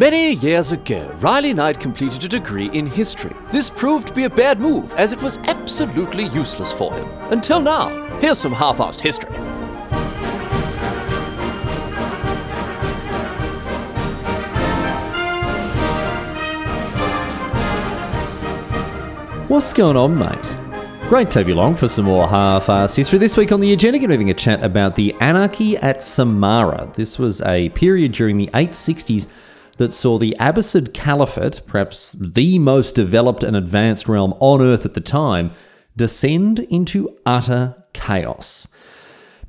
Many years ago, Riley Knight completed a degree in history. This proved to be a bad move, as it was absolutely useless for him. Until now. Here's some half assed history. What's going on, mate? Great to have you along for some more half-assed history. This week on the agenda, we're having a chat about the anarchy at Samarra. This was a period during the 860s that saw the Abbasid Caliphate, perhaps the most developed and advanced realm on earth at the time, descend into utter chaos.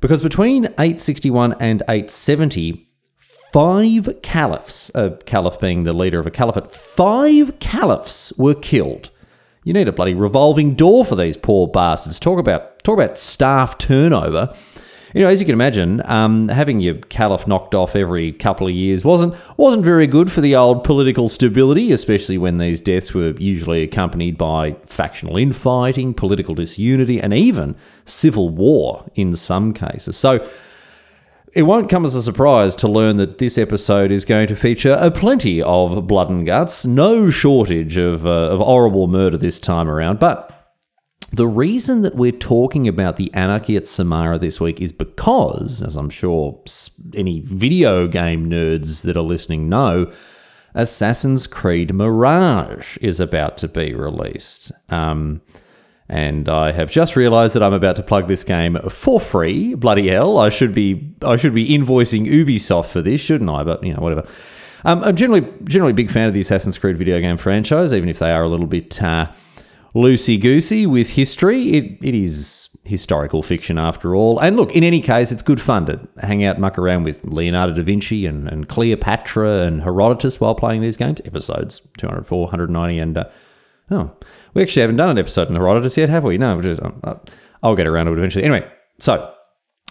Because between 861 and 870, five caliphs, a caliph being the leader of a caliphate, five caliphs were killed. You need a bloody revolving door for these poor bastards. Talk about talk about staff turnover. You know, as you can imagine, um, having your caliph knocked off every couple of years wasn't wasn't very good for the old political stability, especially when these deaths were usually accompanied by factional infighting, political disunity, and even civil war in some cases. So it won't come as a surprise to learn that this episode is going to feature a plenty of blood and guts, no shortage of, uh, of horrible murder this time around. But the reason that we're talking about the anarchy at Samarra this week is because, as I'm sure any video game nerds that are listening know, Assassin's Creed Mirage is about to be released. Um, and I have just realised that I'm about to plug this game for free. Bloody hell! I should be I should be invoicing Ubisoft for this, shouldn't I? But you know, whatever. Um, I'm generally generally a big fan of the Assassin's Creed video game franchise, even if they are a little bit uh, loosey goosey with history. It it is historical fiction after all. And look, in any case, it's good fun to hang out, muck around with Leonardo da Vinci and, and Cleopatra and Herodotus while playing these games. Episodes 204, 190, and uh, oh we actually haven't done an episode on Herodotus yet, have we? No, just, uh, I'll get around to it eventually. Anyway, so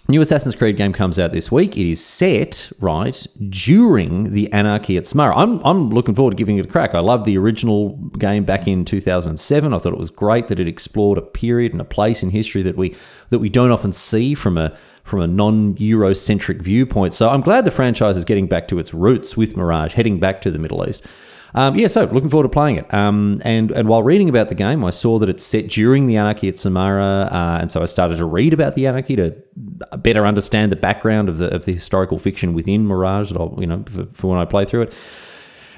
new Assassin's Creed game comes out this week. It is set right during the anarchy at Samarra. I'm I'm looking forward to giving it a crack. I love the original game back in 2007. I thought it was great that it explored a period and a place in history that we that we don't often see from a from a non-Eurocentric viewpoint. So I'm glad the franchise is getting back to its roots with Mirage, heading back to the Middle East. Um, yeah, so looking forward to playing it. Um, and and while reading about the game, I saw that it's set during the Anarchy at Samarra, uh, and so I started to read about the Anarchy to better understand the background of the of the historical fiction within Mirage. That I'll, you know for, for when I play through it.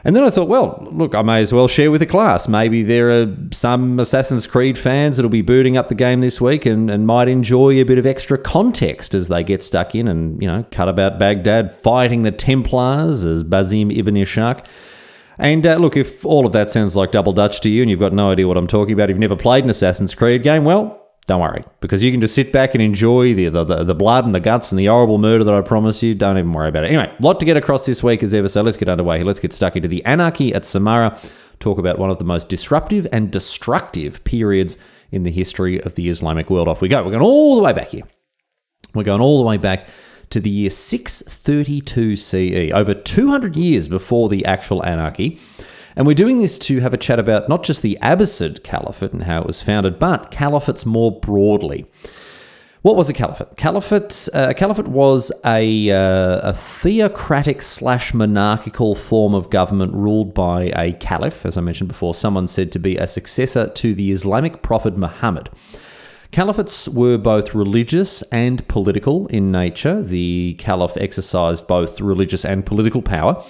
And then I thought, well, look, I may as well share with the class. Maybe there are some Assassin's Creed fans that'll be booting up the game this week and, and might enjoy a bit of extra context as they get stuck in and, you know, cut about Baghdad fighting the Templars as Basim ibn Ishaq. And uh, look, if all of that sounds like double Dutch to you and you've got no idea what I'm talking about, you've never played an Assassin's Creed game, well, don't worry, because you can just sit back and enjoy the, the, the blood and the guts and the horrible murder that I promised you. Don't even worry about it. Anyway, lot to get across this week as ever, so let's get underway here. Let's get stuck into the anarchy at Samarra, talk about one of the most disruptive and destructive periods in the history of the Islamic world. Off we go. We're going all the way back here. We're going all the way back to the year 632 CE, over 200 years before the actual anarchy. And we're doing this to have a chat about not just the Abbasid Caliphate and how it was founded, but caliphates more broadly. What was a caliphate? Caliphate, uh, a caliphate was a, uh, a theocratic slash monarchical form of government ruled by a caliph, as I mentioned before, someone said to be a successor to the Islamic prophet Muhammad. Caliphate were both religious and political in nature. The caliph exercised both religious and political power.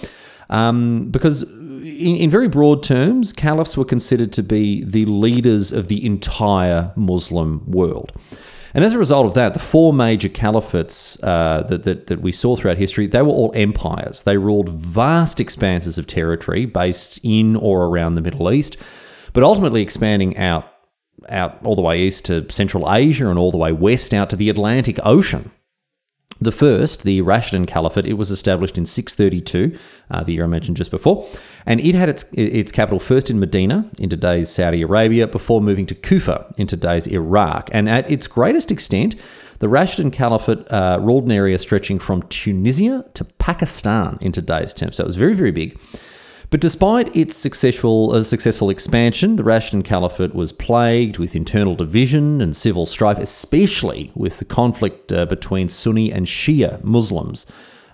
Um, because, in, in, very broad terms, caliphs were considered to be the leaders of the entire Muslim world. And as a result of that, the four major caliphates uh, that, that, that we saw throughout history, they were all empires. They ruled vast expanses of territory based in or around the Middle East, but ultimately expanding out out all the way east to Central Asia and all the way west out to the Atlantic Ocean. The first, the Rashidun Caliphate, it was established in 632, uh, the year I mentioned just before, and it had its its capital first in Medina, in today's Saudi Arabia, before moving to Kufa, in today's Iraq. And at its greatest extent, the Rashidun Caliphate uh, ruled an area stretching from Tunisia to Pakistan in today's terms. So it was very, very big. But despite its successful, uh, successful expansion, the Rashidun Caliphate was plagued with internal division and civil strife, especially with the conflict uh, between Sunni and Shia Muslims.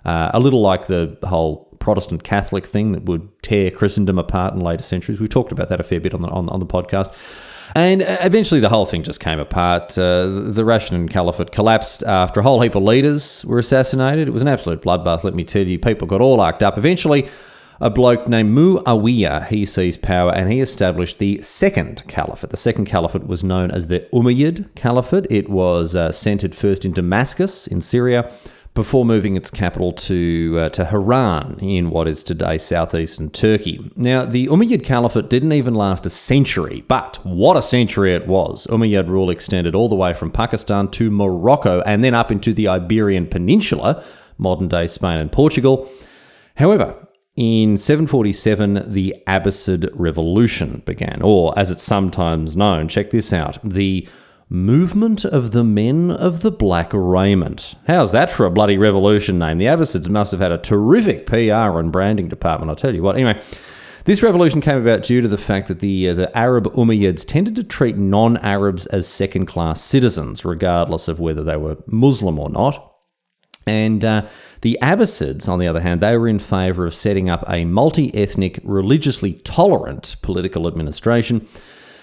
Uh, a little like the whole Protestant Catholic thing that would tear Christendom apart in later centuries. We talked about that a fair bit on the, on, on the podcast. And uh, eventually the whole thing just came apart. Uh, the Rashidun Caliphate collapsed after a whole heap of leaders were assassinated. It was an absolute bloodbath, let me tell you. People got all arced up. Eventually, a bloke named Muawiyah, he seized power and he established the second caliphate. The second caliphate was known as the Umayyad Caliphate. It was uh, centered first in Damascus in Syria before moving its capital to uh, to Harran in what is today southeastern Turkey. Now, the Umayyad Caliphate didn't even last a century, but what a century it was! Umayyad rule extended all the way from Pakistan to Morocco and then up into the Iberian Peninsula, modern day Spain and Portugal. However, in 747, the Abbasid Revolution began, or as it's sometimes known, check this out, the Movement of the Men of the Black Raiment. How's that for a bloody revolution name? The Abbasids must have had a terrific PR and branding department, I'll tell you what. Anyway, this revolution came about due to the fact that the, uh, the Arab Umayyads tended to treat non Arabs as second class citizens, regardless of whether they were Muslim or not. And uh, the Abbasids, on the other hand, they were in favour of setting up a multi ethnic, religiously tolerant political administration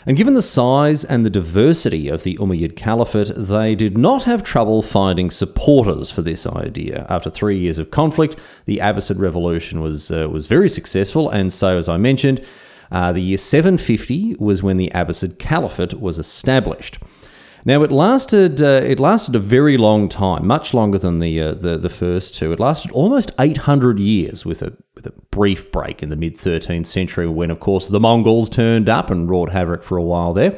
and given the size and the diversity of the Umayyad Caliphate, they did not have trouble finding supporters for this idea. After three years of conflict, the Abbasid revolution was, uh, was very successful, and so, as I mentioned, uh, the year 750 was when the Abbasid Caliphate was established. Now it lasted uh, it lasted a very long time, much longer than the, uh, the the first two. It lasted almost 800 years with a with a brief break in the mid 13th century when of course the Mongols turned up and wrought havoc for a while there.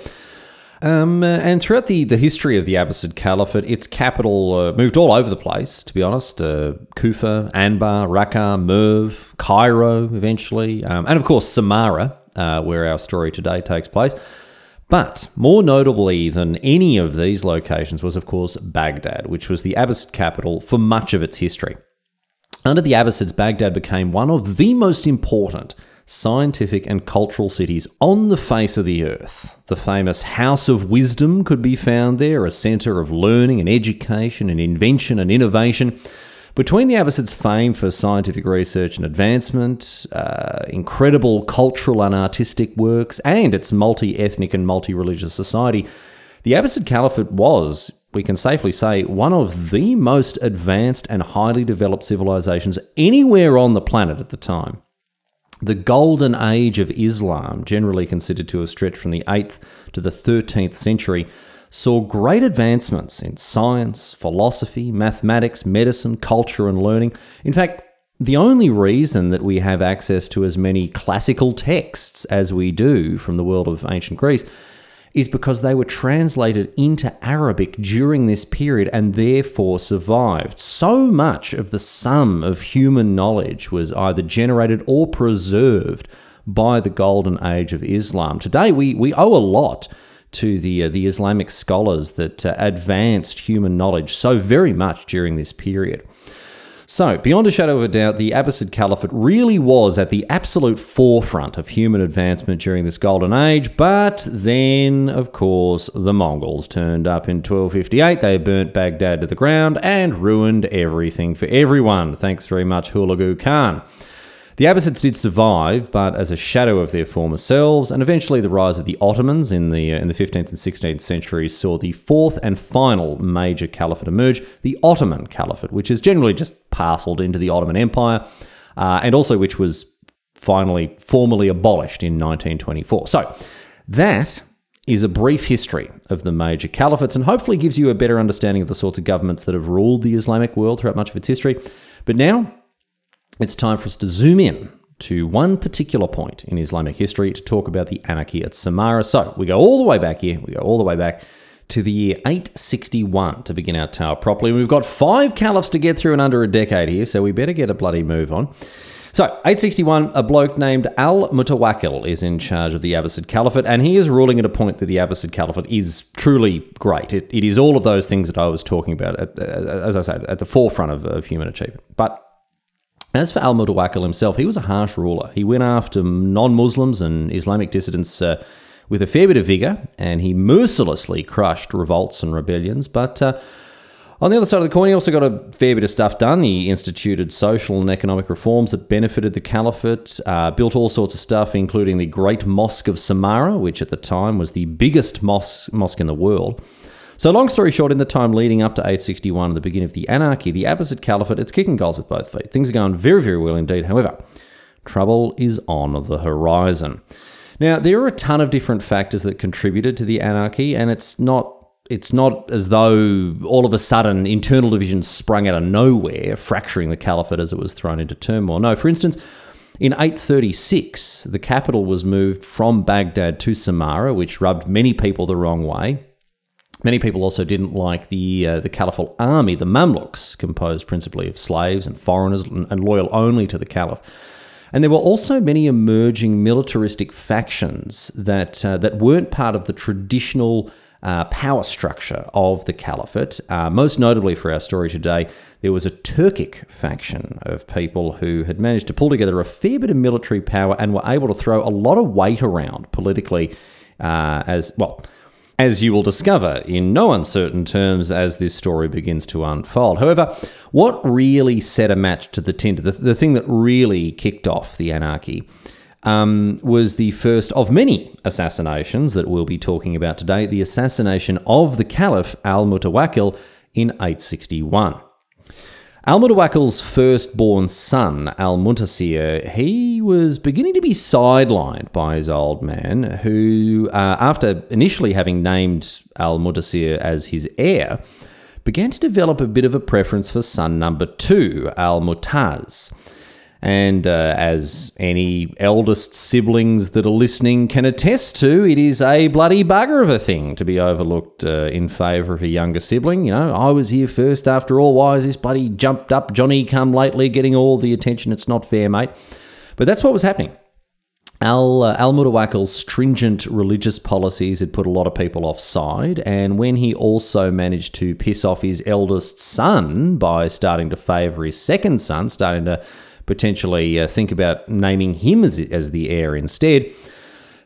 Um, uh, and throughout the, the history of the Abbasid Caliphate, its capital uh, moved all over the place, to be honest. Uh, Kufa, Anbar, Raqqa, Merv, Cairo eventually, um, and of course Samarra, uh, where our story today takes place. But more notably than any of these locations was, of course, Baghdad, which was the Abbasid capital for much of its history. Under the Abbasids, Baghdad became one of the most important scientific and cultural cities on the face of the earth. The famous House of Wisdom could be found there, a centre of learning and education and invention and innovation. Between the Abbasids' fame for scientific research and advancement, uh, incredible cultural and artistic works, and its multi ethnic and multi religious society, the Abbasid Caliphate was, we can safely say, one of the most advanced and highly developed civilizations anywhere on the planet at the time. The golden age of Islam, generally considered to have stretched from the 8th to the 13th century, saw great advancements in science, philosophy, mathematics, medicine, culture, and learning. In fact, the only reason that we have access to as many classical texts as we do from the world of ancient Greece is because they were translated into Arabic during this period and therefore survived. So much of the sum of human knowledge was either generated or preserved by the golden age of Islam. Today, we, we owe a lot to the uh, the Islamic scholars that uh, advanced human knowledge so very much during this period. So, beyond a shadow of a doubt, the Abbasid Caliphate really was at the absolute forefront of human advancement during this golden age, but then, of course, the Mongols turned up in 1258. They burnt Baghdad to the ground and ruined everything for everyone. Thanks very much, Hulagu Khan. The Abbasids did survive, but as a shadow of their former selves, and eventually the rise of the Ottomans in the, uh, in the 15th and 16th centuries saw the fourth and final major caliphate emerge, the Ottoman Caliphate, which is generally just parceled into the Ottoman Empire, uh, and also which was finally formally abolished in 1924. So that is a brief history of the major caliphates and hopefully gives you a better understanding of the sorts of governments that have ruled the Islamic world throughout much of its history. But now it's time for us to zoom in to one particular point in Islamic history to talk about the anarchy at Samarra. So we go all the way back here, we go all the way back to the year 861 to begin our tower properly. We've got five caliphs to get through in under a decade here, so we better get a bloody move on. So, 861, a bloke named Al Mutawakkil is in charge of the Abbasid Caliphate, and he is ruling at a point that the Abbasid Caliphate is truly great. It, it is all of those things that I was talking about, at, uh, as I say, at the forefront of, of human achievement. But as for al Mutawakkil himself, he was a harsh ruler. He went after non Muslims and Islamic dissidents uh, with a fair bit of vigour, and he mercilessly crushed revolts and rebellions. But uh, On the other side of the coin, he also got a fair bit of stuff done. He instituted social and economic reforms that benefited the caliphate, uh, built all sorts of stuff, including the Great Mosque of Samarra, which at the time was the biggest mosque, mosque in the world. So, long story short, in the time leading up to 861 and the beginning of the anarchy, the Abbasid Caliphate, it's kicking goals with both feet. Things are going very, very well indeed. However, trouble is on the horizon. Now, there are a ton of different factors that contributed to the anarchy, and it's not it's not as though all of a sudden internal divisions sprung out of nowhere, fracturing the caliphate as it was thrown into turmoil. No, for instance, in 836, the capital was moved from Baghdad to Samarra, which rubbed many people the wrong way. Many people also didn't like the uh, the caliphal army, the Mamluks, composed principally of slaves and foreigners and, loyal only to the caliph. And there were also many emerging militaristic factions that uh, that weren't part of the traditional uh, power structure of the caliphate. Uh, most notably for our story today, there was a Turkic faction of people who had managed to pull together a fair bit of military power and were able to throw a lot of weight around politically uh, as well. As you will discover in no uncertain terms as this story begins to unfold. However, what really set a match to the tinder, the, the thing that really kicked off the anarchy, um, was the first of many assassinations that we'll be talking about today the assassination of the Caliph al Mutawakkil in 861. Al Mutawakkil's firstborn son, Al Muntasir, he was beginning to be sidelined by his old man, who, uh, after initially having named Al Muntasir as his heir, began to develop a bit of a preference for son number two, Al Mutaz. And uh, as any eldest siblings that are listening can attest to, it is a bloody bugger of a thing to be overlooked uh, in favour of a younger sibling. You know, I was here first after all. Why is this bloody jumped up Johnny come lately getting all the attention? It's not fair, mate. But that's what was happening. Al, uh, Al Mutawakkil's stringent religious policies had put a lot of people offside, and when he also managed to piss off his eldest son by starting to favour his second son, starting to potentially uh, think about naming him as, as the heir instead,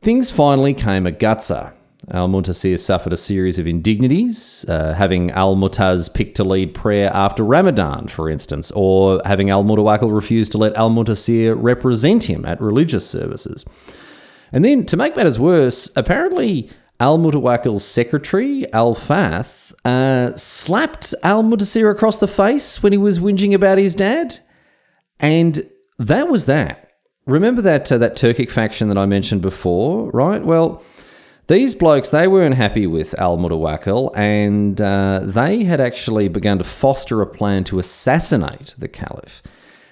things finally came a gutser. Al Muntasir suffered a series of indignities, uh, having Al Mutaz picked to lead prayer after Ramadan, for instance, or having Al Mutawakkil refuse to let Al Muntasir represent him at religious services. And then, to make matters worse, apparently Al Mutawakkil's secretary, Al Fath, uh, slapped Al Muntasir across the face when he was whinging about his dad. And that was that. Remember that uh, that Turkic faction that I mentioned before, right? Well, these blokes they weren't happy with Al Mutawakkil, and uh, they had actually begun to foster a plan to assassinate the caliph.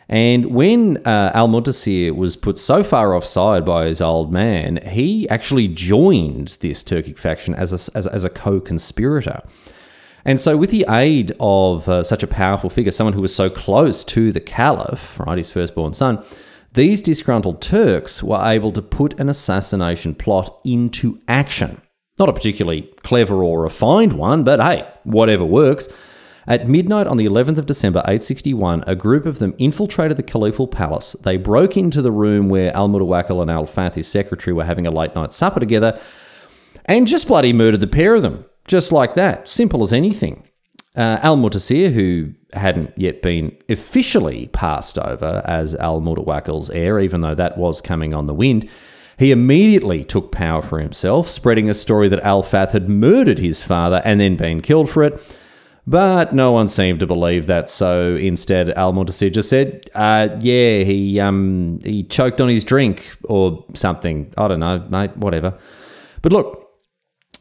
And when uh, Al Muntasir was put so far offside by his old man, he actually joined this Turkic faction as a, as, as a co conspirator. And so, with the aid of uh, such a powerful figure, someone who was so close to the caliph, right, his firstborn son, these disgruntled Turks were able to put an assassination plot into action. Not a particularly clever or refined one, but hey, whatever works. At midnight on the 11th of December 861, a group of them infiltrated the caliphal palace. They broke into the room where Al Mutawakkil and Al Fath, his secretary, were having a late night supper together and just bloody murdered the pair of them. Just like that, simple as anything. Uh, Al Muntasir, who hadn't yet been officially passed over as Al Mutawakkil's heir, even though that was coming on the wind, he immediately took power for himself, spreading a story that Al Fath had murdered his father and then been killed for it. But no one seemed to believe that, so instead Al Muntasir just said, uh, "Yeah, he um, he choked on his drink or something. I don't know, mate. Whatever." But look,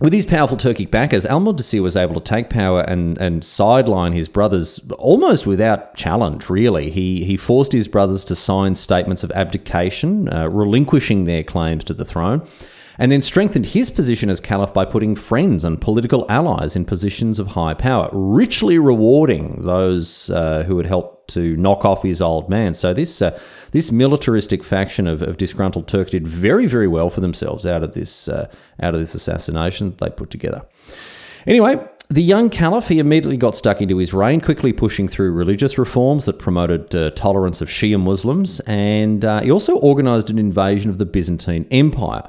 with these powerful Turkic backers, Al Muntasir was able to take power and, and sideline his brothers almost without challenge, really. He, he forced his brothers to sign statements of abdication, uh, relinquishing their claims to the throne, and then strengthened his position as caliph by putting friends and political allies in positions of high power, richly rewarding those uh, who had helped to knock off his old man. So this uh, this militaristic faction of, of, disgruntled Turks did very very well for themselves out of this uh, out of this assassination they put together. Anyway. The young caliph, he immediately got stuck into his reign, quickly pushing through religious reforms that promoted uh, tolerance of Shia Muslims, and uh, he also organized an invasion of the Byzantine Empire.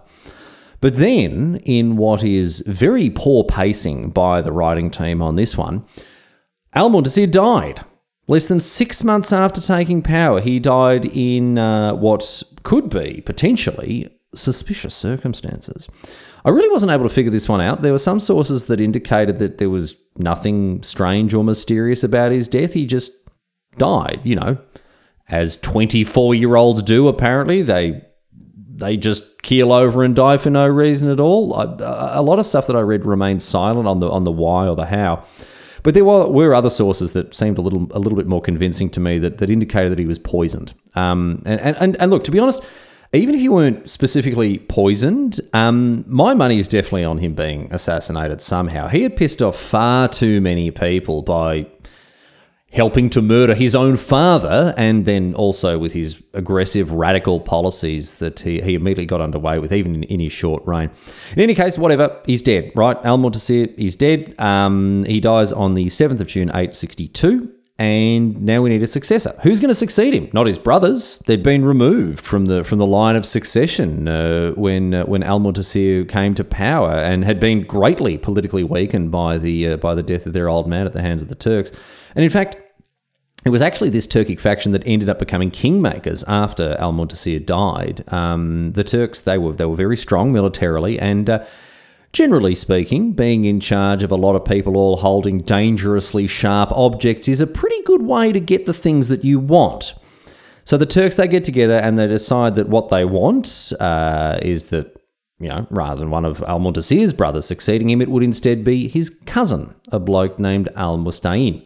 But then, in what is very poor pacing by the writing team on this one, Al Muntasir died. Less than six months after taking power, he died in uh, what could be potentially suspicious circumstances. I really wasn't able to figure this one out. There were some sources that indicated that there was nothing strange or mysterious about his death. He just died, you know, as 24 year olds do, apparently. They they just keel over and die for no reason at all. I, a lot of stuff that I read remains silent on the on the why or the how. But there were, were other sources that seemed a little a little bit more convincing to me that, that indicated that he was poisoned. Um, and, and, and look, to be honest, even if he weren't specifically poisoned, um, my money is definitely on him being assassinated somehow. He had pissed off far too many people by helping to murder his own father, and then also with his aggressive, radical policies that he, he immediately got underway with, even in, in his short reign. In any case, whatever, he's dead, right? Al Muntasir is dead. Um, he dies on the 7th of June, 862. And now we need a successor. Who's going to succeed him? Not his brothers. They'd been removed from the from the line of succession uh, when uh, when Al Muntasir came to power, and had been greatly politically weakened by the uh, by the death of their old man at the hands of the Turks. And in fact, it was actually this Turkic faction that ended up becoming kingmakers after Al Muntasir died. Um, the Turks they were they were very strong militarily and. Uh, generally speaking, being in charge of a lot of people all holding dangerously sharp objects is a pretty good way to get the things that you want. So the Turks they get together and they decide that what they want uh, is that you know, rather than one of Al Muntasir's brothers succeeding him, it would instead be his cousin, a bloke named Al Musta'in.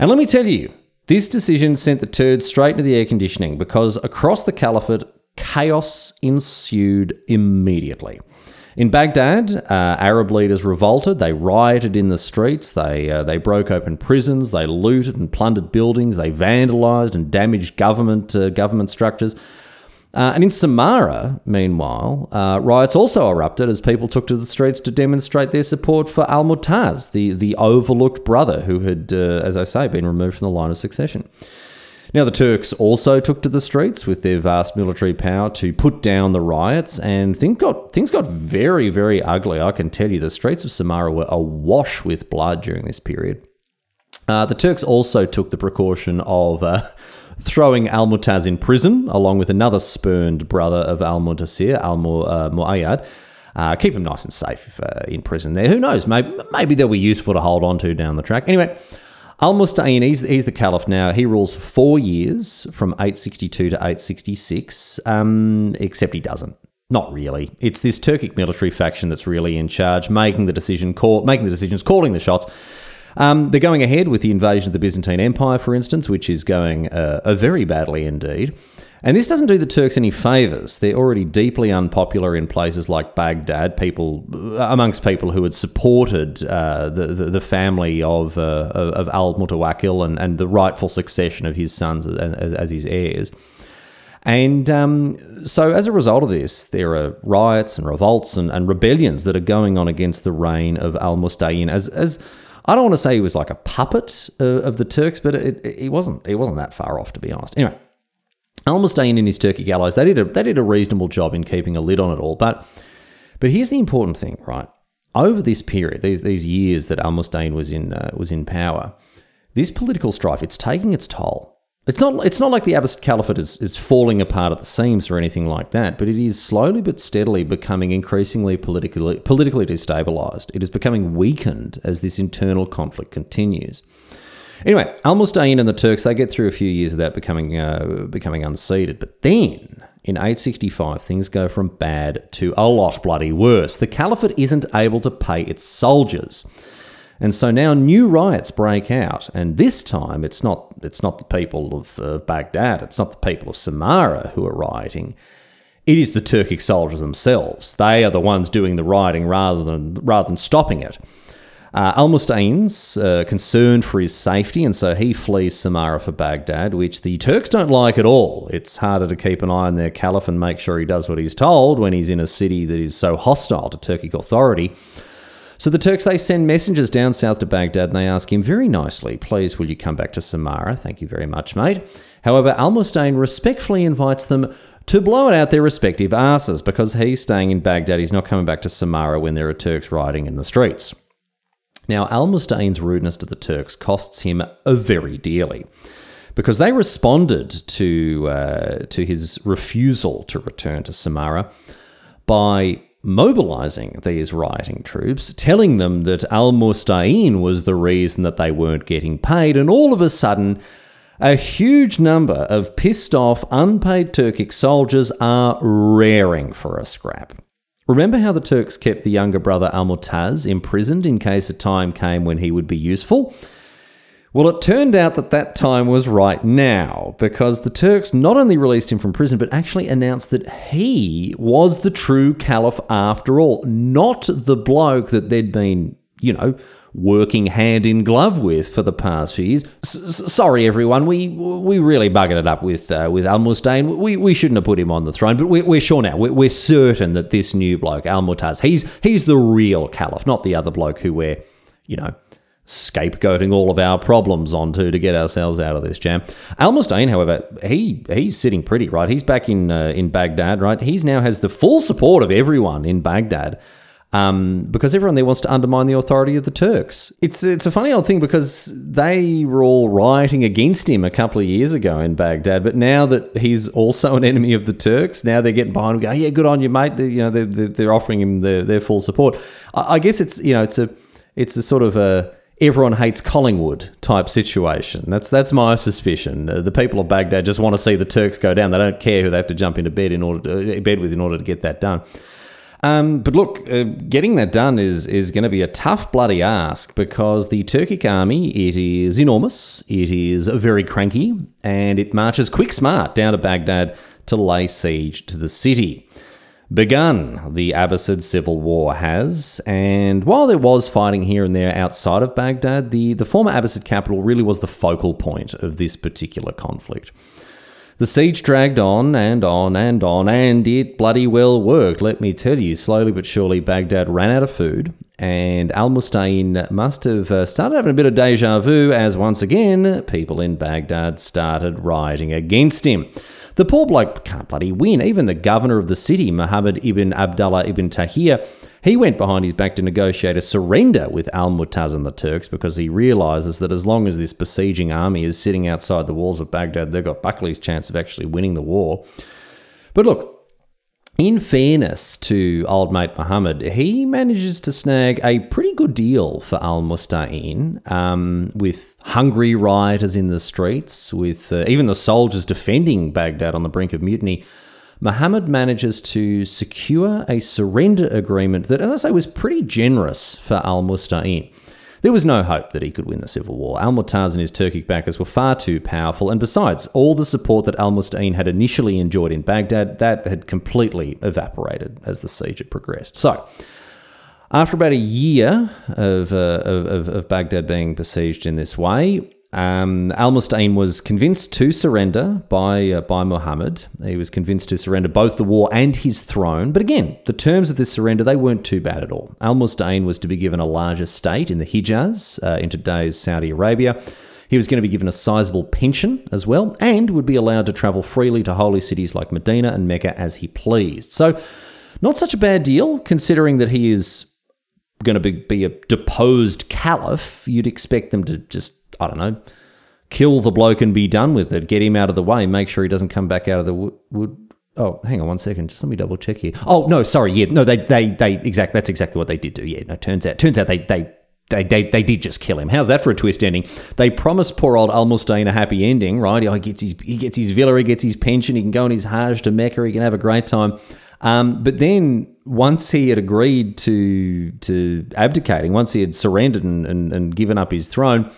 And let me tell you, this decision sent the turds straight into the air conditioning because across the caliphate, chaos ensued immediately. In Baghdad, uh, Arab leaders revolted. They rioted in the streets. They uh, they broke open prisons. They looted and plundered buildings. They vandalized and damaged government uh, government structures. Uh, and in Samarra, meanwhile, uh, riots also erupted as people took to the streets to demonstrate their support for Al Mutaz, the, the overlooked brother who had, uh, as I say, been removed from the line of succession. Now, the Turks also took to the streets with their vast military power to put down the riots, and things got, things got very, very ugly. I can tell you, the streets of Samarra were awash with blood during this period. Uh, the Turks also took the precaution of uh, throwing Al Mutaz in prison, along with another spurned brother of Al Muntasir, Al uh, Muayyad. Uh, keep him nice and safe uh, in prison there. Who knows? Maybe, maybe they'll be useful to hold on to down the track. Anyway, Al Musta'in, he's, he's the caliph now. He rules for four years from 862 to 866, um, except he doesn't. Not really. It's this Turkic military faction that's really in charge, making the decision, call, making the decisions, calling the shots. Um, they're going ahead with the invasion of the Byzantine Empire, for instance, which is going uh, very badly indeed. And this doesn't do the Turks any favours. They're already deeply unpopular in places like Baghdad, people uh, amongst people who had supported uh, the, the, the family of uh, of Al Mutawakkil and, and the rightful succession of his sons as, as his heirs. And um, so, as a result of this, there are riots and revolts and, and rebellions that are going on against the reign of Al Musta'in as as I don't want to say he was like a puppet uh, of the Turks, but it, it, wasn't. It wasn't that far off, to be honest. Anyway, Al Musta'in and his Turkic allies they did a they did a reasonable job in keeping a lid on it all. But but here's the important thing, right? Over this period, these these years that Al Musta'in was in uh, was in power, this political strife it's taking its toll. It's not, it's not like the Abbasid Caliphate is, is falling apart at the seams or anything like that, but it is slowly but steadily becoming increasingly politically, politically destabilized. It is becoming weakened as this internal conflict continues. Anyway, Al Musta'in and the Turks, they get through a few years without becoming, uh, becoming unseated. But then, in 865, things go from bad to a lot bloody worse. The Caliphate isn't able to pay its soldiers. And so now new riots break out, and this time it's not it's not the people of, of Baghdad, it's not the people of Samarra who are rioting. It is the Turkic soldiers themselves. They are the ones doing the rioting rather than rather than stopping it. Uh, Al Musta'in's uh, concerned for his safety, and so he flees Samarra for Baghdad, which the Turks don't like at all. It's harder to keep an eye on their caliph and make sure he does what he's told when he's in a city that is so hostile to Turkic authority. So the Turks, they send messengers down south to Baghdad and they ask him very nicely, please, will you come back to Samarra? Thank you very much, mate. However, Al Musta'in respectfully invites them to blow it out their respective asses because he's staying in Baghdad. He's not coming back to Samarra when there are Turks rioting in the streets. Now, Al Mustain's rudeness to the Turks costs him a very dearly because they responded to, uh, to his refusal to return to Samarra by mobilizing these rioting troops, telling them that Al Mustain was the reason that they weren't getting paid, and all of a sudden, a huge number of pissed off, unpaid Turkic soldiers are raring for a scrap. Remember how the Turks kept the younger brother Al Mutaz imprisoned in case a time came when he would be useful? Well, it turned out that that time was right now because the Turks not only released him from prison, but actually announced that he was the true caliph after all, not the bloke that they'd been, you know, working hand in glove with for the past few years. Sorry, everyone, we we really buggered it up with uh, with Al Mustain. We, we shouldn't have put him on the throne, but we, we're sure now. We're, we're certain that this new bloke, Al Mutaz, he's he's the real caliph, not the other bloke who we're, you know scapegoating all of our problems onto to get ourselves out of this jam. Al Mustain, however, he he's sitting pretty right. He's back in uh, in Baghdad, right? He's now has the full support of everyone in Baghdad. Um, because everyone there wants to undermine the authority of the Turks. It's it's a funny old thing because they were all rioting against him a couple of years ago in Baghdad, but now that he's also an enemy of the Turks, now they're getting behind him, Go, "Yeah, good on you, mate." They're, you know, they're, they're offering him their, their full support. I, I guess it's you know it's a it's a sort of a everyone hates Collingwood type situation. That's that's my suspicion. Uh, the people of Baghdad just want to see the Turks go down. They don't care who they have to jump into bed in order to, uh, bed with in order to get that done. Um, but look, uh, getting that done is is going to be a tough bloody ask because the Turkic army it is enormous, it is very cranky, and it marches quick smart down to Baghdad to lay siege to the city begun. The Abbasid civil war has, and while there was fighting here and there outside of Baghdad, the, the former Abbasid capital really was the focal point of this particular conflict. The siege dragged on and on and on, and it bloody well worked, let me tell you. Slowly but surely, Baghdad ran out of food, and Al Mustain must have uh, started having a bit of deja vu as once again people in Baghdad started rioting against him. The poor bloke can't bloody win. Even the governor of the city, Muhammad ibn Abdullah ibn Tahir, he went behind his back to negotiate a surrender with Al Mutaz and the Turks because he realizes that as long as this besieging army is sitting outside the walls of Baghdad, they've got Buckley's chance of actually winning the war. But look, in fairness to old mate Muhammad, he manages to snag a pretty good deal for Al Mustain, um, with hungry rioters in the streets, with uh, even the soldiers defending Baghdad on the brink of mutiny. Muhammad manages to secure a surrender agreement that, as I say, was pretty generous for Al Mustain. There was no hope that he could win the civil war. Al Mutaz and his Turkic backers were far too powerful, and besides, all the support that Al Mustain had initially enjoyed in Baghdad, that had completely evaporated as the siege had progressed. So, after about a year of, uh, of, of Baghdad being besieged in this way, um, Al Mustain was convinced to surrender by uh, by Muhammad. He was convinced to surrender both the war and his throne. But again, the terms of this surrender they weren't too bad at all. Al Mustain was to be given a larger state in the Hijaz, uh, in today's Saudi Arabia. He was going to be given a sizable pension as well, and would be allowed to travel freely to holy cities like Medina and Mecca as he pleased. So, not such a bad deal considering that he is going to be, be a deposed caliph. You'd expect them to just I don't know, kill the bloke and be done with it. Get him out of the way. Make sure he doesn't come back out of the wood. Oh, hang on one second. Just let me double check here. Oh no, sorry. Yeah, no, they they they exact. That's exactly what they did do. Yeah, no. Turns out, turns out they they. They, they, they did just kill him. How's that for a twist ending? They promised poor old Al a happy ending, right? He gets his he gets his villa, he gets his pension, he can go on his Hajj to Mecca, he can have a great time. Um, but then once he had agreed to to abdicating, once he had surrendered and, and, and given up his throne,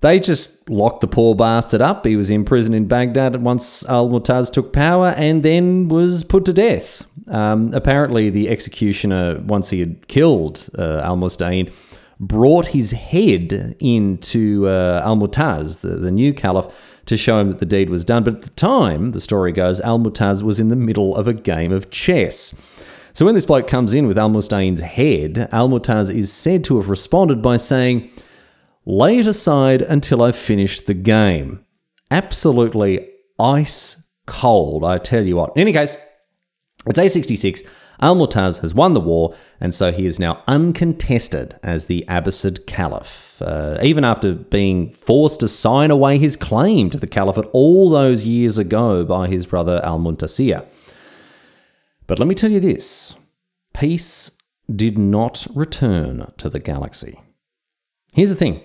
they just locked the poor bastard up. He was imprisoned in Baghdad once Al Mutaz took power and then was put to death. Um, apparently, the executioner, once he had killed uh, Al Mustain, brought his head into uh, Al Mutaz, the, the new caliph, to show him that the deed was done. But at the time, the story goes, Al Mutaz was in the middle of a game of chess. So when this bloke comes in with Al Mustain's head, Al Mutaz is said to have responded by saying, Lay it aside until I've finished the game. Absolutely ice cold, I tell you what. In any case, it's A66. Al Mutaz has won the war, and so he is now uncontested as the Abbasid Caliph, uh, even after being forced to sign away his claim to the caliphate all those years ago by his brother Al Muntasir. But let me tell you this peace did not return to the galaxy. Here's the thing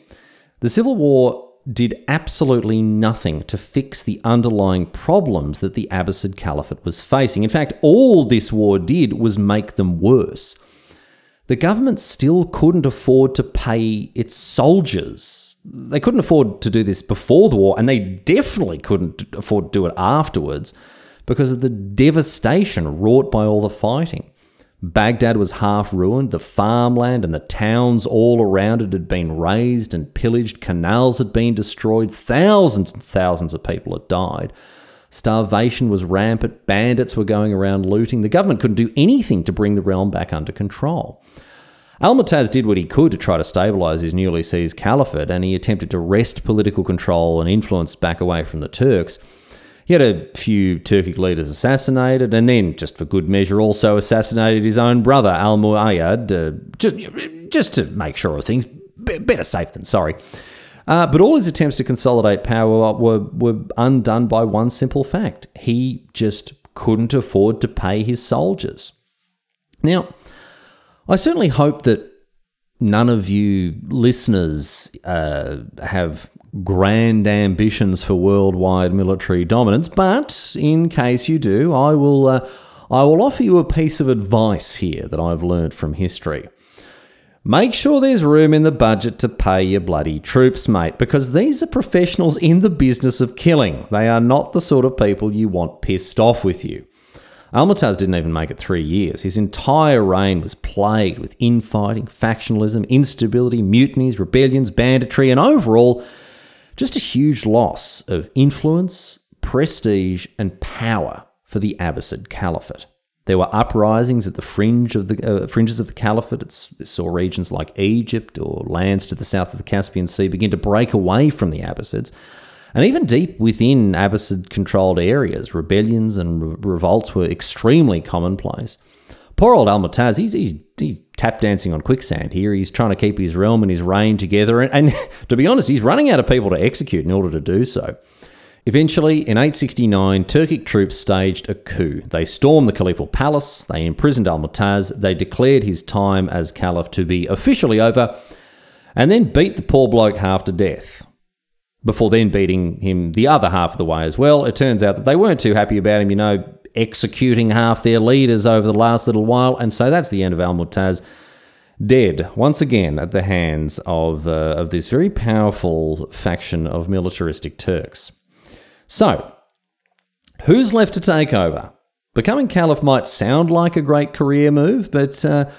the Civil War did absolutely nothing to fix the underlying problems that the Abbasid Caliphate was facing. In fact, all this war did was make them worse. The government still couldn't afford to pay its soldiers. They couldn't afford to do this before the war, and they definitely couldn't afford to do it afterwards because of the devastation wrought by all the fighting. Baghdad was half ruined, the farmland and the towns all around it had been razed and pillaged, canals had been destroyed, thousands and thousands of people had died. Starvation was rampant, bandits were going around looting. The government couldn't do anything to bring the realm back under control. Al-Mutaz did what he could to try to stabilise his newly seized caliphate, and he attempted to wrest political control and influence back away from the Turks. He had a few Turkic leaders assassinated, and then, just for good measure, also assassinated his own brother, Al Muayyad, uh, just, just to make sure of things. better safe than sorry. Uh, but all his attempts to consolidate power were, were undone by one simple fact he just couldn't afford to pay his soldiers. Now, I certainly hope that none of you listeners uh, have grand ambitions for worldwide military dominance, but in case you do, I will uh, I will offer you a piece of advice here that I've learned from history. Make sure there's room in the budget to pay your bloody troops, mate, because these are professionals in the business of killing. They are not the sort of people you want pissed off with you. Al-Mutaz didn't even make it three years. His entire reign was plagued with infighting, factionalism, instability, mutinies, rebellions, banditry, and overall just a huge loss of influence, prestige, and power for the Abbasid Caliphate. There were uprisings at the fringe of the uh, fringes of the caliphate. It's, it saw regions like Egypt or lands to the south of the Caspian Sea begin to break away from the Abbasids. And even deep within Abbasid controlled areas, rebellions and re- revolts were extremely commonplace. Poor old Al Mutaz, he's, he's, he's tap dancing on quicksand here. He's trying to keep his realm and his reign together. And, and to be honest, he's running out of people to execute in order to do so. Eventually, in 869, Turkic troops staged a coup. They stormed the caliphal palace, they imprisoned Al Mutaz, they declared his time as caliph to be officially over, and then beat the poor bloke half to death. Before then beating him the other half of the way as well. It turns out that they weren't too happy about him, you know, executing half their leaders over the last little while, and so that's the end of Al Mutaz. Dead once again at the hands of, uh, of this very powerful faction of militaristic Turks. So, who's left to take over? Becoming caliph might sound like a great career move, but uh,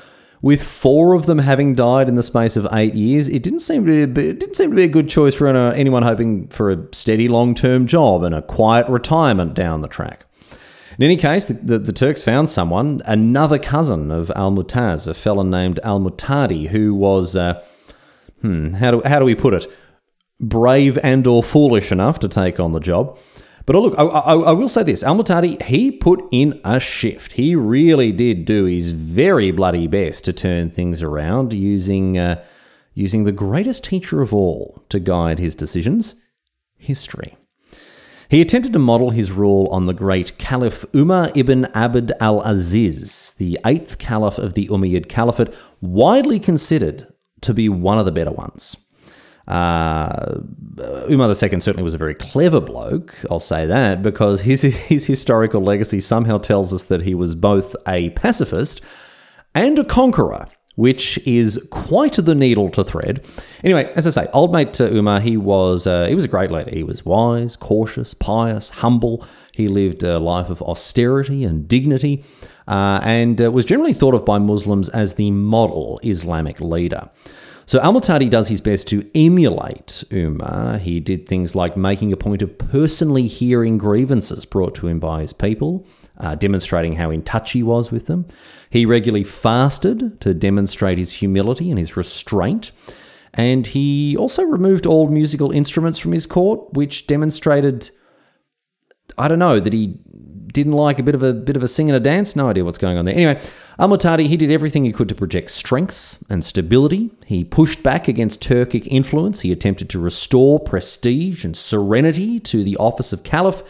with four of them having died in the space of eight years, it didn't seem to be, it didn't seem to be a good choice for anyone hoping for a steady long term job and a quiet retirement down the track. In any case, the, the, the Turks found someone, another cousin of Al Mutaz, a fellow named Al Mutadi, who was, uh, hmm, how do, how do we put it, brave and or foolish enough to take on the job. But look, I, I, I will say this: Al Mutadi, he put in a shift. He really did do his very bloody best to turn things around, using uh, using the greatest teacher of all to guide his decisions, history. He attempted to model his rule on the great Caliph Umar ibn Abd al Aziz, the eighth caliph of the Umayyad Caliphate, widely considered to be one of the better ones. Uh, Umar II certainly was a very clever bloke, I'll say that, because his, his historical legacy somehow tells us that he was both a pacifist and a conqueror which is quite the needle to thread. Anyway, as I say, old mate Umar, he was uh, he was a great leader. He was wise, cautious, pious, humble. He lived a life of austerity and dignity, uh, and uh, was generally thought of by Muslims as the model Islamic leader. So Al Mutadi does his best to emulate Umar. He did things like making a point of personally hearing grievances brought to him by his people, uh, demonstrating how in touch he was with them. He regularly fasted to demonstrate his humility and his restraint. And he also removed all musical instruments from his court, which demonstrated, I don't know, that he didn't like a bit of a bit of a sing and a dance. No idea what's going on there. Anyway, Al-Mu'tadi he did everything he could to project strength and stability. He pushed back against Turkic influence. He attempted to restore prestige and serenity to the office of caliph,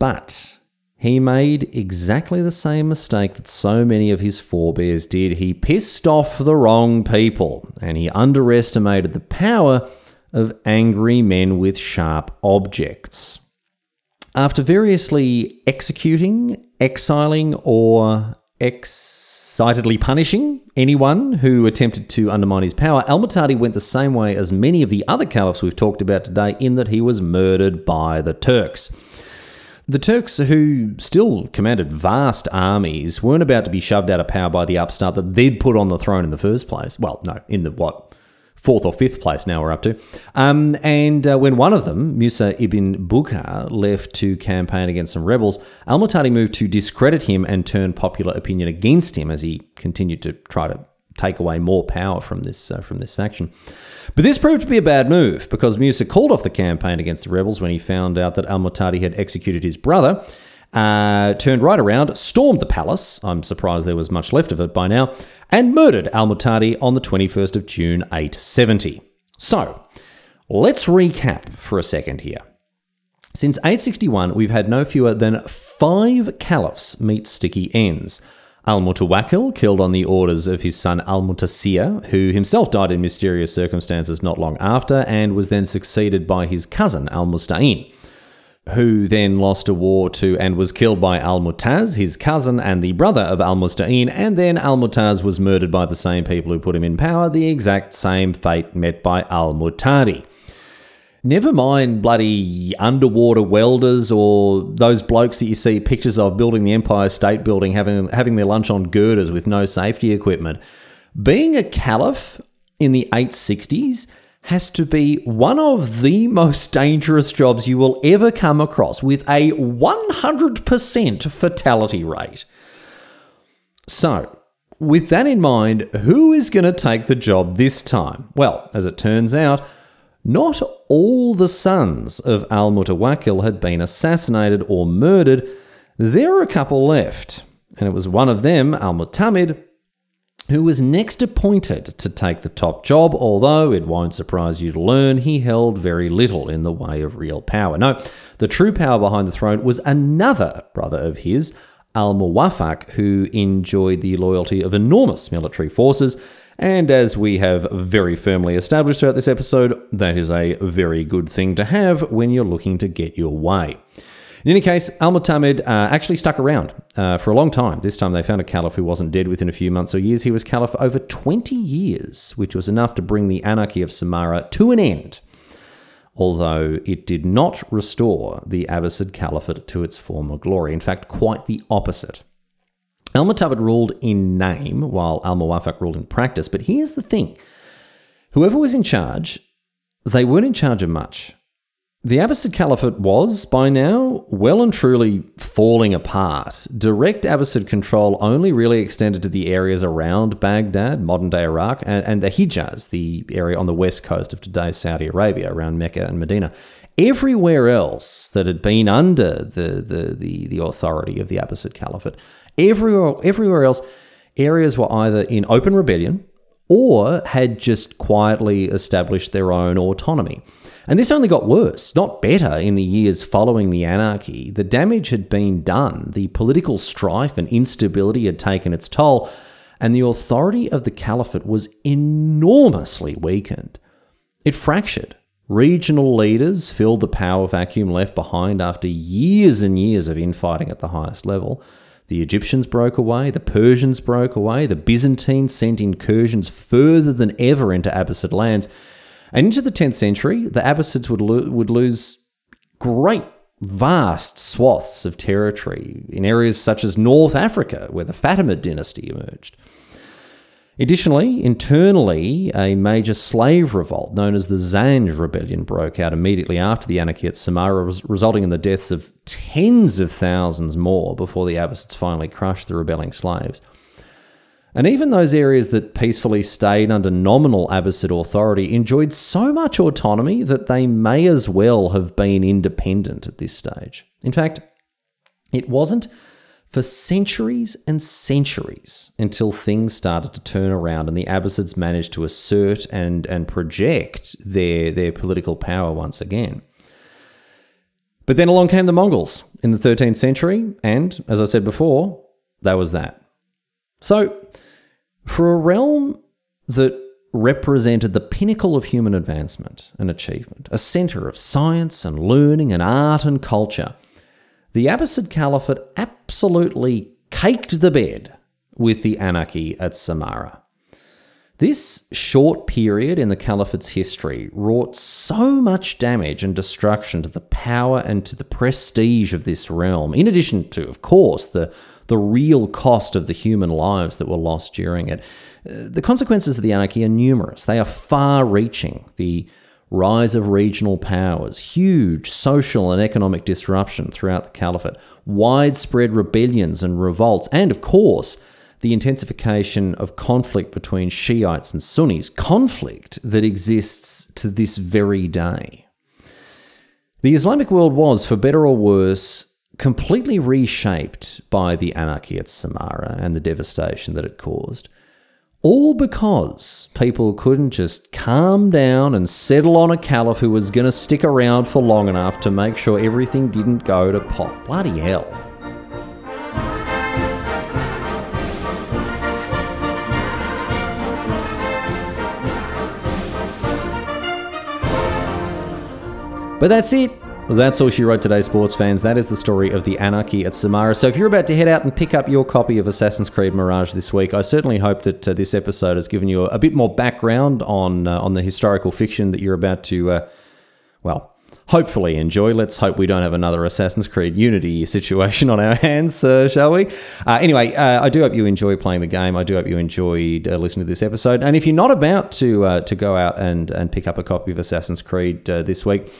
but he made exactly the same mistake that so many of his forebears did. He pissed off the wrong people, and he underestimated the power of angry men with sharp objects. After variously executing, exiling, or excitedly punishing anyone who attempted to undermine his power, Al Muhtadi went the same way as many of the other caliphs we've talked about today, in that he was murdered by the Turks. The Turks, who still commanded vast armies, weren't about to be shoved out of power by the upstart that they'd put on the throne in the first place. Well, no, in the what? Fourth or fifth place now we're up to. Um, and uh, when one of them, Musa ibn Bugha, left to campaign against some rebels, al Muhtadi moved to discredit him and turn popular opinion against him as he continued to try to take away more power from this uh, from this faction. But this proved to be a bad move because Musa called off the campaign against the rebels when he found out that Al Muhtadi had executed his brother. Uh, turned right around, stormed the palace. I'm surprised there was much left of it by now, and murdered Al Muhtadi on the 21st of June 870. So, let's recap for a second here. Since 861, we've had no fewer than five caliphs meet sticky ends. Al Mutawakkil, killed on the orders of his son Al Muntasir, who himself died in mysterious circumstances not long after, and was then succeeded by his cousin Al Musta'in, who then lost a war to and was killed by Al Mutaz, his cousin and the brother of Al Musta'in, and then Al Mutaz was murdered by the same people who put him in power, the exact same fate met by Al Muhtadi. Never mind bloody underwater welders or those blokes that you see pictures of building the Empire State Building, having having their lunch on girders with no safety equipment. Being a caliph in the 860s has to be one of the most dangerous jobs you will ever come across with a 100% fatality rate. So, with that in mind, who is going to take the job this time? Well, as it turns out, not all the sons of Al Mutawakkil had been assassinated or murdered. There were a couple left, and it was one of them, Al Mutamid, who was next appointed to take the top job, although it won't surprise you to learn he held very little in the way of real power. No, the true power behind the throne was another brother of his, Al Muwaffaq, who enjoyed the loyalty of enormous military forces and as we have very firmly established throughout this episode, that is a very good thing to have when you're looking to get your way. In any case, Al Mutamid uh, actually stuck around uh, for a long time. This time they found a caliph who wasn't dead within a few months or years. He was caliph over 20 years, which was enough to bring the anarchy of Samarra to an end, although it did not restore the Abbasid Caliphate to its former glory. In fact, quite the opposite. Al Mutamid ruled in name while Al Muwaffaq ruled in practice. But here's the thing whoever was in charge, they weren't in charge of much. The Abbasid Caliphate was, by now, well and truly falling apart. Direct Abbasid control only really extended to the areas around Baghdad, modern day Iraq, and, and the Hijaz, the area on the west coast of today's Saudi Arabia, around Mecca and Medina. Everywhere else that had been under the, the, the, the authority of the Abbasid Caliphate Everywhere, everywhere else, areas were either in open rebellion or had just quietly established their own autonomy. And this only got worse, not better, in the years following the anarchy. The damage had been done, the political strife and instability had taken its toll, and the authority of the caliphate was enormously weakened. It fractured. Regional leaders filled the power vacuum left behind after years and years of infighting at the highest level. The Egyptians broke away, the Persians broke away, the Byzantines sent incursions further than ever into Abbasid lands. And into the 10th century, the Abbasids would, lo- would lose great, vast swaths of territory in areas such as North Africa, where the Fatimid dynasty emerged. Additionally, internally, a major slave revolt known as the Zanj Rebellion broke out immediately after the anarchy at Samarra, resulting in the deaths of tens of thousands more before the Abbasids finally crushed the rebelling slaves. And even those areas that peacefully stayed under nominal Abbasid authority enjoyed so much autonomy that they may as well have been independent at this stage. In fact, It wasn't for centuries and centuries until things started to turn around and the Abbasids managed to assert and, and project their, their political power once again. But then along came the Mongols in the 13th century, and as I said before, that was that. So, for a realm that represented the pinnacle of human advancement and achievement, a center of science and learning and art and culture, the Abbasid Caliphate absolutely caked the bed with the anarchy at Samarra. This short period in the Caliphate's history wrought so much damage and destruction to the power and to the prestige of this realm, in addition to, of course, the, the real cost of the human lives that were lost during it. Uh, the consequences of the anarchy are numerous. They are far reaching. The rise of regional powers, huge social and economic disruption throughout the caliphate, widespread rebellions and revolts, and of course, the intensification of conflict between Shiites and Sunnis, conflict that exists to this very day. The Islamic world was, for better or worse, completely reshaped by the anarchy at Samarra and the devastation that it caused. All because people couldn't just calm down and settle on a caliph who was going to stick around for long enough to make sure everything didn't go to pot. Bloody hell. But that's it. That's all she wrote today, sports fans. That is the story of the anarchy at Samarra. So if you're about to head out and pick up your copy of Assassin's Creed Mirage this week, I certainly hope that uh, this episode has given you a, bit more background on uh, on the historical fiction that you're about to, uh, well, hopefully enjoy. Let's hope we don't have another Assassin's Creed Unity situation on our hands, uh, shall we? Uh, anyway, uh, I do hope you enjoy playing the game. I do hope you enjoyed uh, listening to this episode. And if you're not about to uh, to go out and and pick up a copy of Assassin's Creed uh, this week.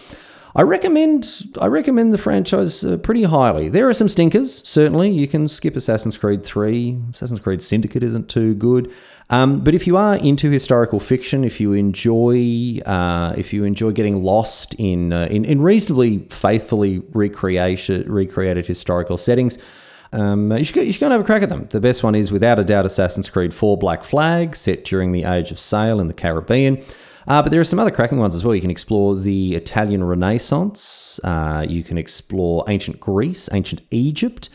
I recommend I recommend the franchise uh, pretty highly. There are some stinkers, certainly. You can skip Assassin's Creed 3. Assassin's Creed Syndicate isn't too good. Um, but if you are into historical fiction, if you enjoy uh, if you enjoy getting lost in, uh, in, in reasonably faithfully recreated recreated historical settings, um, you, should go, you should go and have a crack at them. The best one is without a doubt Assassin's Creed 4 Black Flag, set during the Age of Sail in the Caribbean. Uh, but there are some other cracking ones as well. You can explore the Italian Renaissance. Uh, you can explore ancient Greece, ancient Egypt.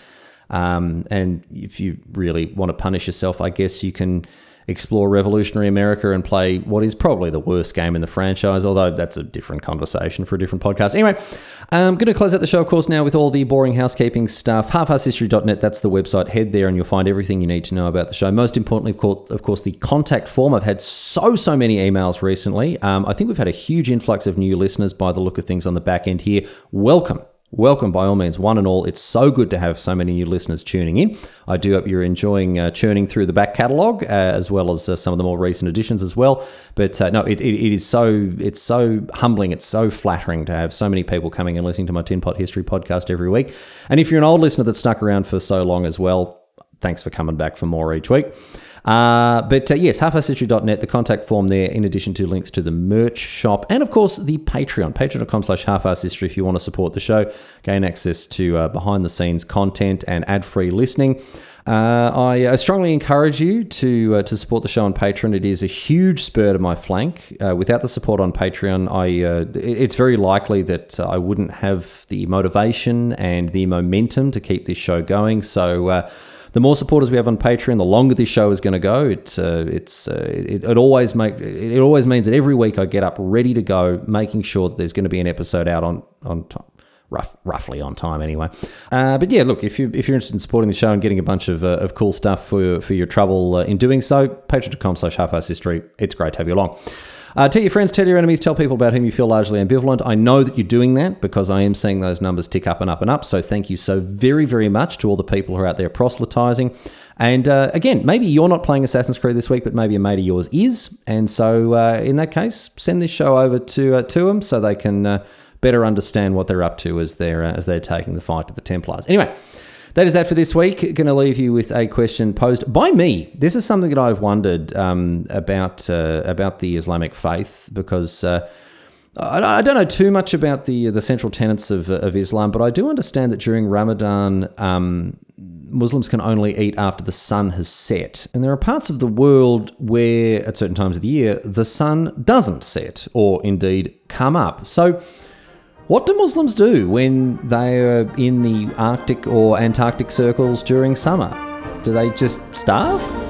Um, and if you really want to punish yourself, I guess you can explore revolutionary America and play what is probably the worst game in the franchise, although that's a different conversation for a different podcast. Anyway, I'm going to close out the show, of course, now with all the boring housekeeping stuff. Halfasshistory.net, that's the website. Head there and you'll find everything you need to know about the show. Most importantly, of course, of course the contact form. I've had so, so many emails recently. Um, I think we've had a huge influx of new listeners by the look of things on the back end here. Welcome welcome by all means, one and all. It's so good to have so many new listeners tuning in. I do hope you're enjoying uh, churning through the back catalogue uh, as well as uh, some of the more recent additions as well. But uh, no, it, it, it is so it's so humbling. It's so flattering to have so many people coming and listening to my Tin Pot History podcast every week. And if you're an old listener that stuck around for so long as well, thanks for coming back for more each week. Uh, but uh, yes, halfasshistory.net, the contact form there, in addition to links to the merch shop and, of course, the Patreon, patreon.com slash halfasshistory if you want to support the show, gain access to uh, behind-the-scenes content and ad-free listening. Uh, I, I, strongly encourage you to uh, to support the show on Patreon. It is a huge spur to my flank. Uh, without the support on Patreon, I uh, it's very likely that I wouldn't have the motivation and the momentum to keep this show going. So uh, the more supporters we have on Patreon, the longer this show is going to go. It's uh, it's uh, it, it, always make it always means that every week I get up ready to go, making sure that there's going to be an episode out on on time. Rough, roughly on time anyway. Uh, but yeah, look, if you if you're interested in supporting the show and getting a bunch of, uh, of cool stuff for for your trouble uh, in doing so, patreon.com slash half history. It's great to have you along. Uh, tell your friends, tell your enemies, tell people about whom you feel largely ambivalent. I know that you're doing that because I am seeing those numbers tick up and up and up. So thank you so very, very much to all the people who are out there proselytizing. And uh, again, maybe you're not playing Assassin's Creed this week, but maybe a mate of yours is. And so uh, in that case, send this show over to uh, to them so they can uh, better understand what they're up to as they're uh, as they're taking the fight to the Templars. Anyway. That is that for this week. Going to leave you with a question posed by me. This is something that I've wondered um, about uh, about the Islamic faith because uh, I don't know too much about the the central tenets of, of Islam, but I do understand that during Ramadan, um, Muslims can only eat after the sun has set. And there are parts of the world where, at certain times of the year, the sun doesn't set or indeed come up. So, what do Muslims do when they are in the Arctic or Antarctic circles during summer? Do they just starve?